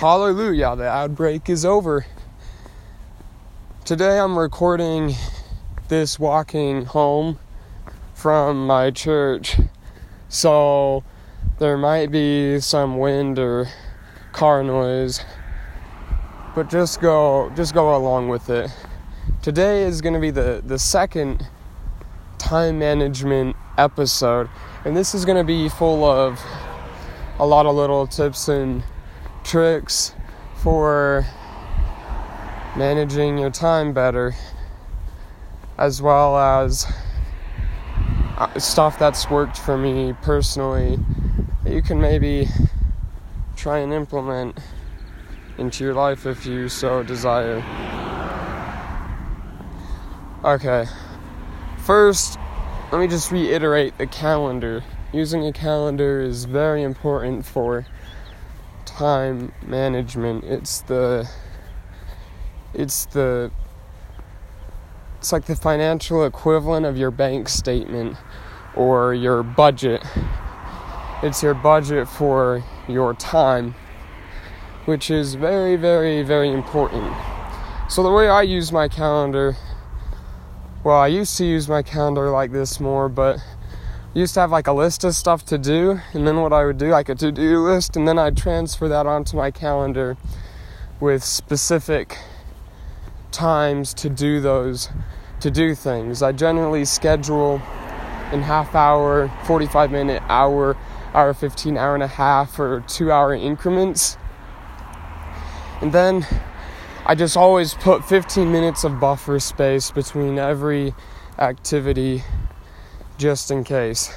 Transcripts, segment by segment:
Hallelujah, the outbreak is over. Today I'm recording this walking home from my church, so there might be some wind or car noise, but just go just go along with it. Today is going to be the the second time management episode, and this is going to be full of a lot of little tips and tricks for managing your time better, as well as uh, stuff that's worked for me personally that you can maybe try and implement into your life if you so desire. Okay, first, let me just reiterate the calendar. Using a calendar is very important for time management. It's the it's the it's like the financial equivalent of your bank statement or your budget. It's your budget for your time, which is very, very, very important. So, the way I use my calendar, well, I used to use my calendar like this more, but used to have like a list of stuff to do, and then what I would do, like a to do list, and then I'd transfer that onto my calendar with specific times to do those, to do things. I generally schedule in half hour, 45 minute, hour, hour 15, hour and a half, or two hour increments. And then I just always put 15 minutes of buffer space between every activity just in case.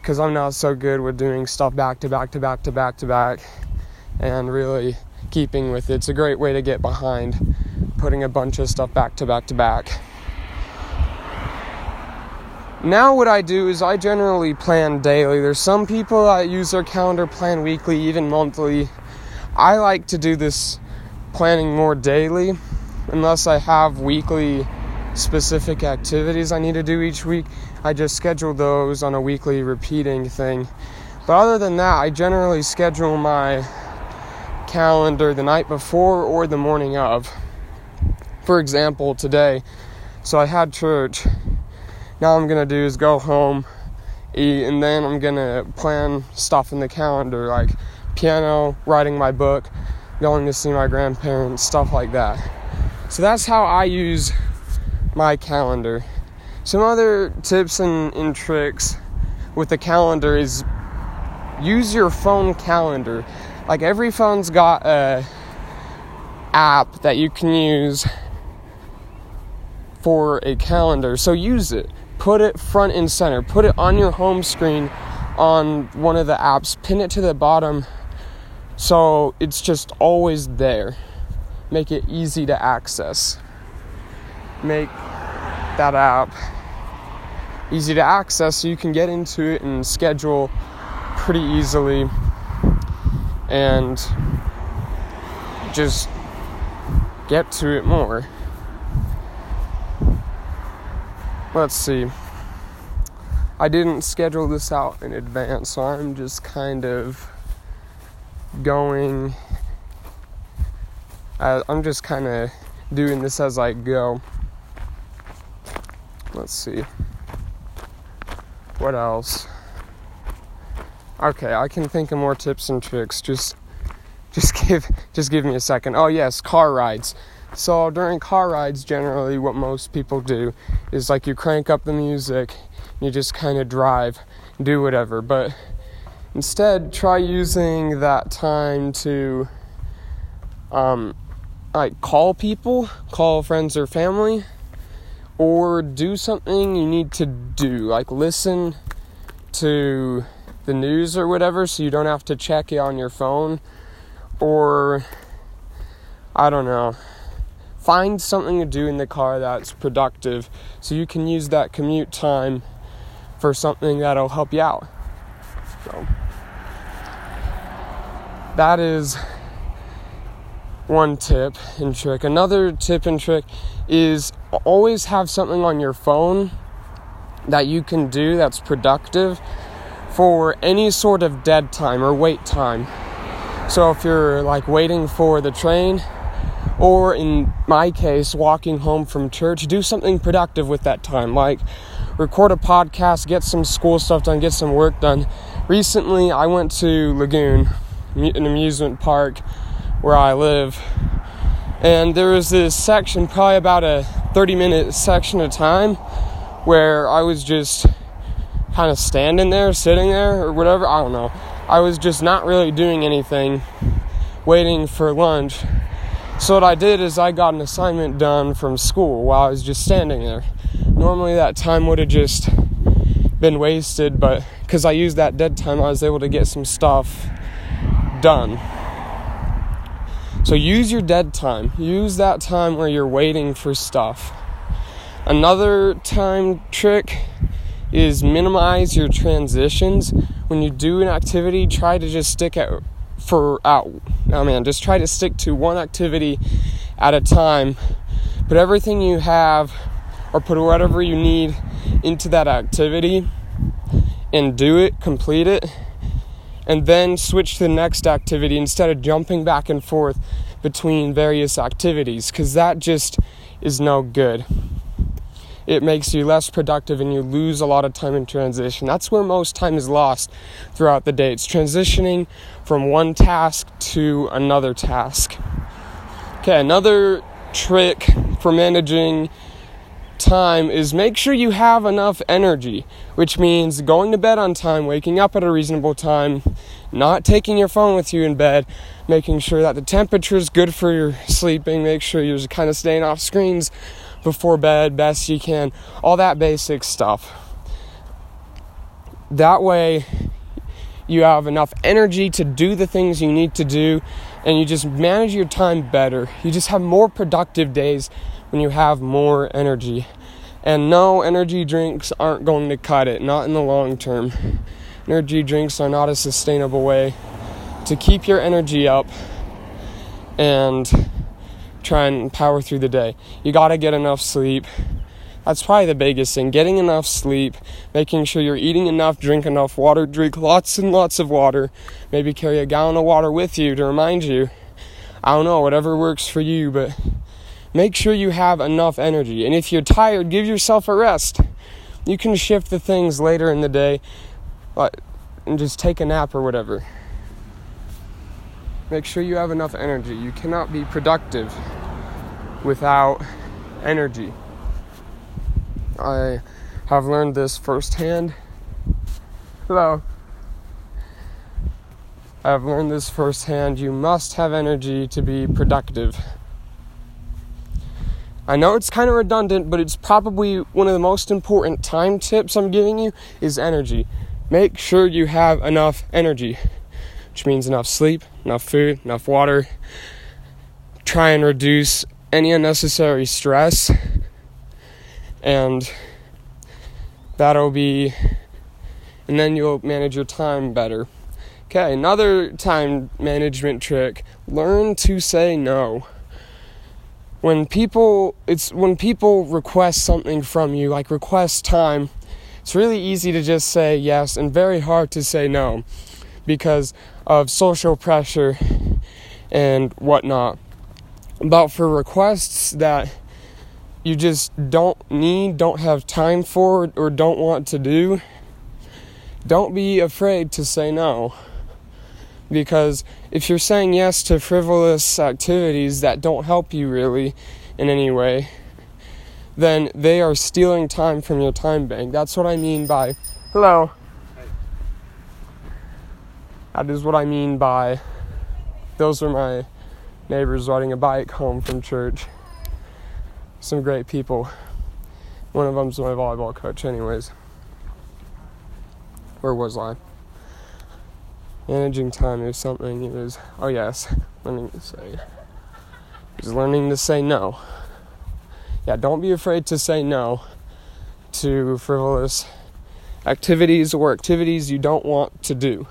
Because I'm not so good with doing stuff back to back to back to back to back and really keeping with it. It's a great way to get behind putting a bunch of stuff back to back to back. Now, what I do is I generally plan daily. There's some people that use their calendar plan weekly, even monthly. I like to do this planning more daily unless I have weekly specific activities I need to do each week. I just schedule those on a weekly repeating thing. But other than that, I generally schedule my calendar the night before or the morning of. For example, today, so I had church. Now I'm gonna do is go home, eat, and then I'm gonna plan stuff in the calendar like piano, writing my book, going to see my grandparents, stuff like that. So that's how I use my calendar. Some other tips and, and tricks with the calendar is use your phone calendar. Like every phone's got a app that you can use for a calendar. So use it. Put it front and center. Put it on your home screen on one of the apps. Pin it to the bottom so it's just always there. Make it easy to access make that app easy to access so you can get into it and schedule pretty easily and just get to it more. Let's see. I didn't schedule this out in advance, so I'm just kind of going. Uh, I'm just kind of doing this as I go. Let's see. What else? Okay, I can think of more tips and tricks. Just just give just give me a second. Oh yes, car rides. So during car rides generally what most people do is like you crank up the music, you just kind of drive, do whatever. But instead try using that time to um like call people, call friends or family or do something you need to do, like listen to the news or whatever so you don't have to check it on your phone, or I don't know, find something to do in the car that's productive so you can use that commute time for something that'll help you out. So, that is one tip and trick. Another tip and trick is always have something on your phone that you can do that's productive for any sort of dead time or wait time. So if you're like waiting for the train, or in my case, walking home from church, do something productive with that time. Like record a podcast, get some school stuff done, get some work done. Recently, I went to Lagoon, an amusement park where I live, and there was this section, probably about a 30 minute section of time, where I was just kind of standing there, sitting there, or whatever. I don't know. I was just not really doing anything, waiting for lunch so what I did is I got an assignment done from school while I was just standing there. Normally that time would have just been wasted, but because I used that dead time, I was able to get some stuff done. So use your dead time. Use that time where you're waiting for stuff. Another time trick is minimize your transitions. When you do an activity, try to just stick at for out. Oh man, just try to stick to one activity at a time. Put everything you have or put whatever you need into that activity and do it, complete it, and then switch to the next activity instead of jumping back and forth between various activities because that just is no good it makes you less productive and you lose a lot of time in transition. That's where most time is lost throughout the day. It's transitioning from one task to another task. Okay, another trick for managing time is make sure you have enough energy, which means going to bed on time, waking up at a reasonable time, not taking your phone with you in bed, making sure that the temperature is good for your sleeping, make sure you're kind of staying off screens before bed best you can, all that basic stuff. That way, you have enough energy to do the things you need to do, and you just manage your time better. You just have more productive days when you have more energy. And no, energy drinks aren't going to cut it, not in the long term. Energy drinks are not a sustainable way to keep your energy up and try and power through the day. You got to get enough sleep. That's probably the biggest thing. Getting enough sleep, making sure you're eating enough, drink enough water, drink lots and lots of water. Maybe carry a gallon of water with you to remind you. I don't know, whatever works for you, but make sure you have enough energy. And if you're tired, give yourself a rest. You can shift the things later in the day and just take a nap or whatever. Make sure you have enough energy. You cannot be productive without energy. I have learned this firsthand. Hello. I've learned this firsthand. You must have energy to be productive. I know it's kind of redundant, but it's probably one of the most important time tips I'm giving you is energy. Make sure you have enough energy which means enough sleep, enough food, enough water. Try and reduce any unnecessary stress, and that'll be, and then you'll manage your time better. Okay, another time management trick learn to say no. When people, it's when people request something from you, like request time, it's really easy to just say yes and very hard to say no because of social pressure and whatnot. But for requests that you just don't need, don't have time for, or don't want to do, don't be afraid to say no. Because if you're saying yes to frivolous activities that don't help you really in any way, then they are stealing time from your time bank. That's what I mean by hello. That is what I mean by those are my neighbors riding a bike home from church. Some great people. One of them's my volleyball coach, anyways. Where was I? Managing time is something he was, oh yes, learning to say. He's learning to say no. Yeah, don't be afraid to say no to frivolous activities or activities you don't want to do.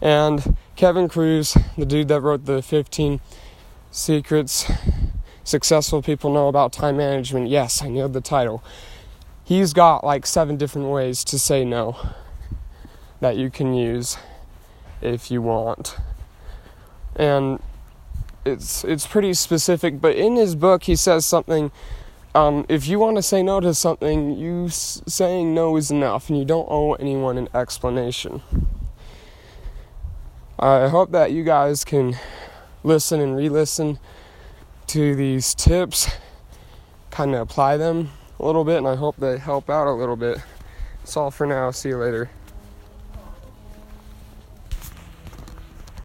And Kevin Kruse, the dude that wrote the 15 secrets successful people know about time management. Yes, I know the title. He's got like seven different ways to say no that you can use if you want. and it's it's pretty specific. But in his book, he says something. Um, if you want to say no to something, you s- saying no is enough, and you don't owe anyone an explanation. I hope that you guys can listen and re-listen to these tips, kind of apply them a little bit, and I hope they help out a little bit. That's all for now. See you later.